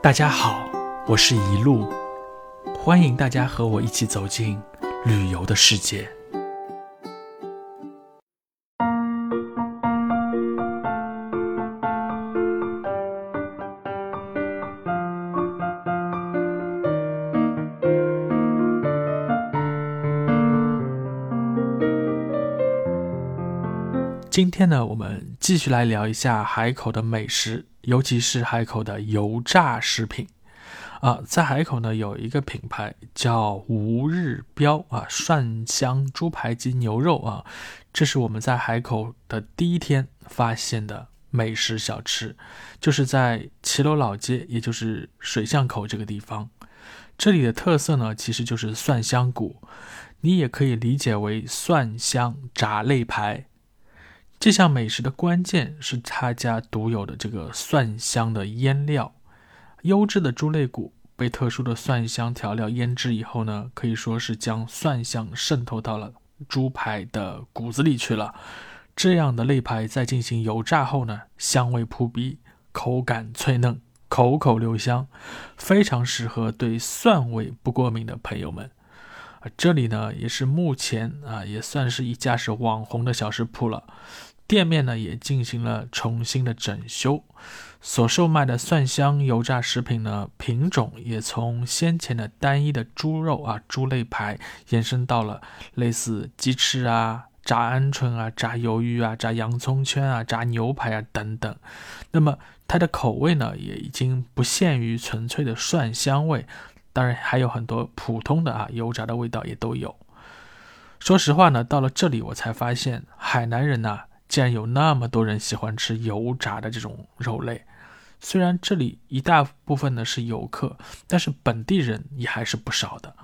大家好，我是一路，欢迎大家和我一起走进旅游的世界。今天呢，我们继续来聊一下海口的美食，尤其是海口的油炸食品。啊，在海口呢，有一个品牌叫吴日标啊，蒜香猪排及牛肉啊，这是我们在海口的第一天发现的美食小吃，就是在骑楼老街，也就是水巷口这个地方。这里的特色呢，其实就是蒜香骨，你也可以理解为蒜香炸肋排。这项美食的关键是他家独有的这个蒜香的腌料，优质的猪肋骨被特殊的蒜香调料腌制以后呢，可以说是将蒜香渗透到了猪排的骨子里去了。这样的肋排在进行油炸后呢，香味扑鼻，口感脆嫩，口口留香，非常适合对蒜味不过敏的朋友们。啊，这里呢也是目前啊也算是一家是网红的小食铺了。店面呢也进行了重新的整修，所售卖的蒜香油炸食品呢品种也从先前的单一的猪肉啊猪肋排延伸到了类似鸡翅啊、炸鹌鹑啊、炸鱿鱼啊、炸洋葱圈啊、炸牛排啊等等。那么它的口味呢也已经不限于纯粹的蒜香味，当然还有很多普通的啊油炸的味道也都有。说实话呢，到了这里我才发现海南人呐。竟然有那么多人喜欢吃油炸的这种肉类，虽然这里一大部分呢是游客，但是本地人也还是不少的。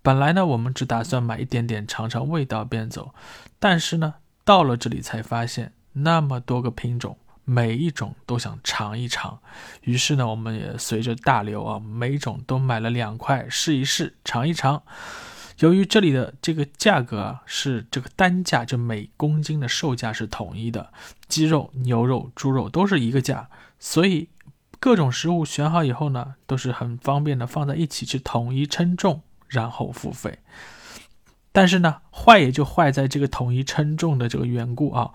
本来呢，我们只打算买一点点尝尝味道便走，但是呢，到了这里才发现那么多个品种，每一种都想尝一尝。于是呢，我们也随着大流啊，每种都买了两块试一试，尝一尝。由于这里的这个价格啊是这个单价，就每公斤的售价是统一的，鸡肉、牛肉、猪肉都是一个价，所以各种食物选好以后呢，都是很方便的放在一起去统一称重，然后付费。但是呢，坏也就坏在这个统一称重的这个缘故啊。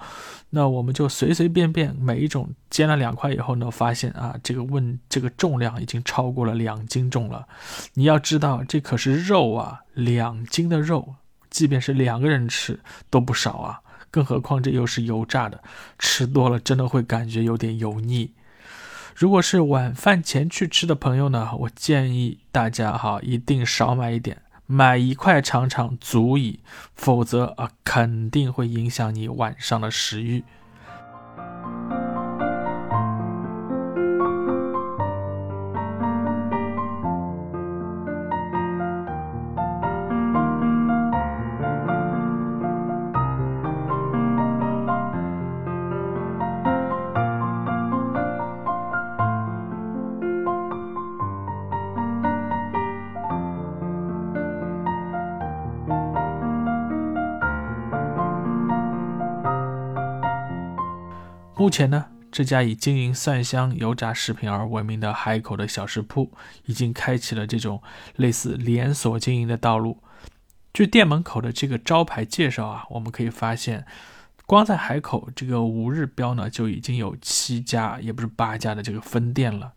那我们就随随便便每一种煎了两块以后呢，发现啊，这个问这个重量已经超过了两斤重了。你要知道，这可是肉啊，两斤的肉，即便是两个人吃都不少啊。更何况这又是油炸的，吃多了真的会感觉有点油腻。如果是晚饭前去吃的朋友呢，我建议大家哈，一定少买一点。买一块尝尝足矣，否则啊，肯定会影响你晚上的食欲。目前呢，这家以经营蒜香油炸食品而闻名的海口的小食铺，已经开启了这种类似连锁经营的道路。据店门口的这个招牌介绍啊，我们可以发现，光在海口这个吴日标呢，就已经有七家，也不是八家的这个分店了。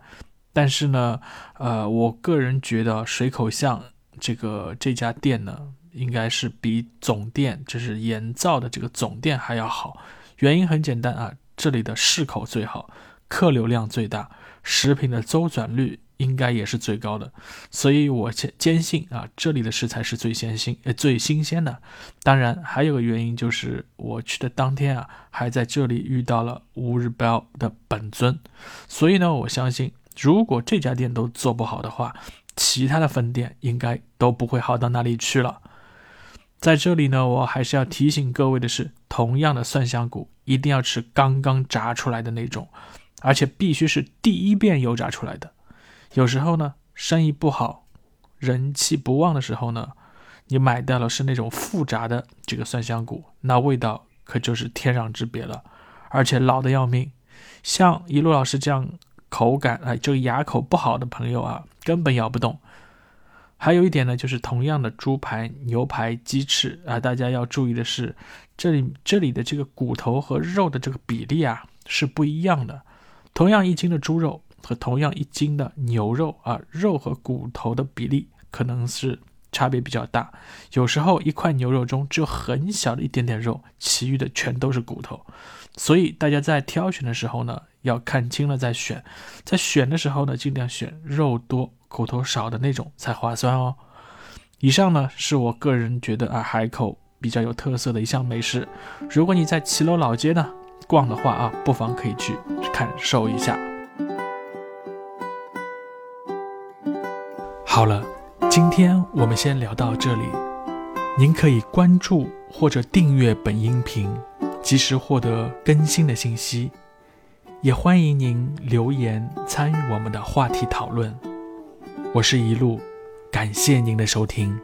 但是呢，呃，我个人觉得水口巷这个这家店呢，应该是比总店，就是盐造的这个总店还要好。原因很简单啊。这里的市口最好，客流量最大，食品的周转率应该也是最高的，所以我坚坚信啊，这里的食材是最鲜新呃最新鲜的。当然，还有个原因就是我去的当天啊，还在这里遇到了吴日标的本尊，所以呢，我相信如果这家店都做不好的话，其他的分店应该都不会好到哪里去了。在这里呢，我还是要提醒各位的是，同样的蒜香骨一定要吃刚刚炸出来的那种，而且必须是第一遍油炸出来的。有时候呢，生意不好、人气不旺的时候呢，你买到了是那种复炸的这个蒜香骨，那味道可就是天壤之别了，而且老的要命。像一路老师这样。口感啊，这个牙口不好的朋友啊，根本咬不动。还有一点呢，就是同样的猪排、牛排、鸡翅啊，大家要注意的是，这里这里的这个骨头和肉的这个比例啊是不一样的。同样一斤的猪肉和同样一斤的牛肉啊，肉和骨头的比例可能是差别比较大。有时候一块牛肉中只有很小的一点点肉，其余的全都是骨头。所以大家在挑选的时候呢，要看清了再选。在选的时候呢，尽量选肉多。骨头少的那种才划算哦。以上呢是我个人觉得啊海口比较有特色的一项美食。如果你在骑楼老街呢逛的话啊，不妨可以去感受一下。好了，今天我们先聊到这里。您可以关注或者订阅本音频，及时获得更新的信息。也欢迎您留言参与我们的话题讨论。我是一路，感谢您的收听。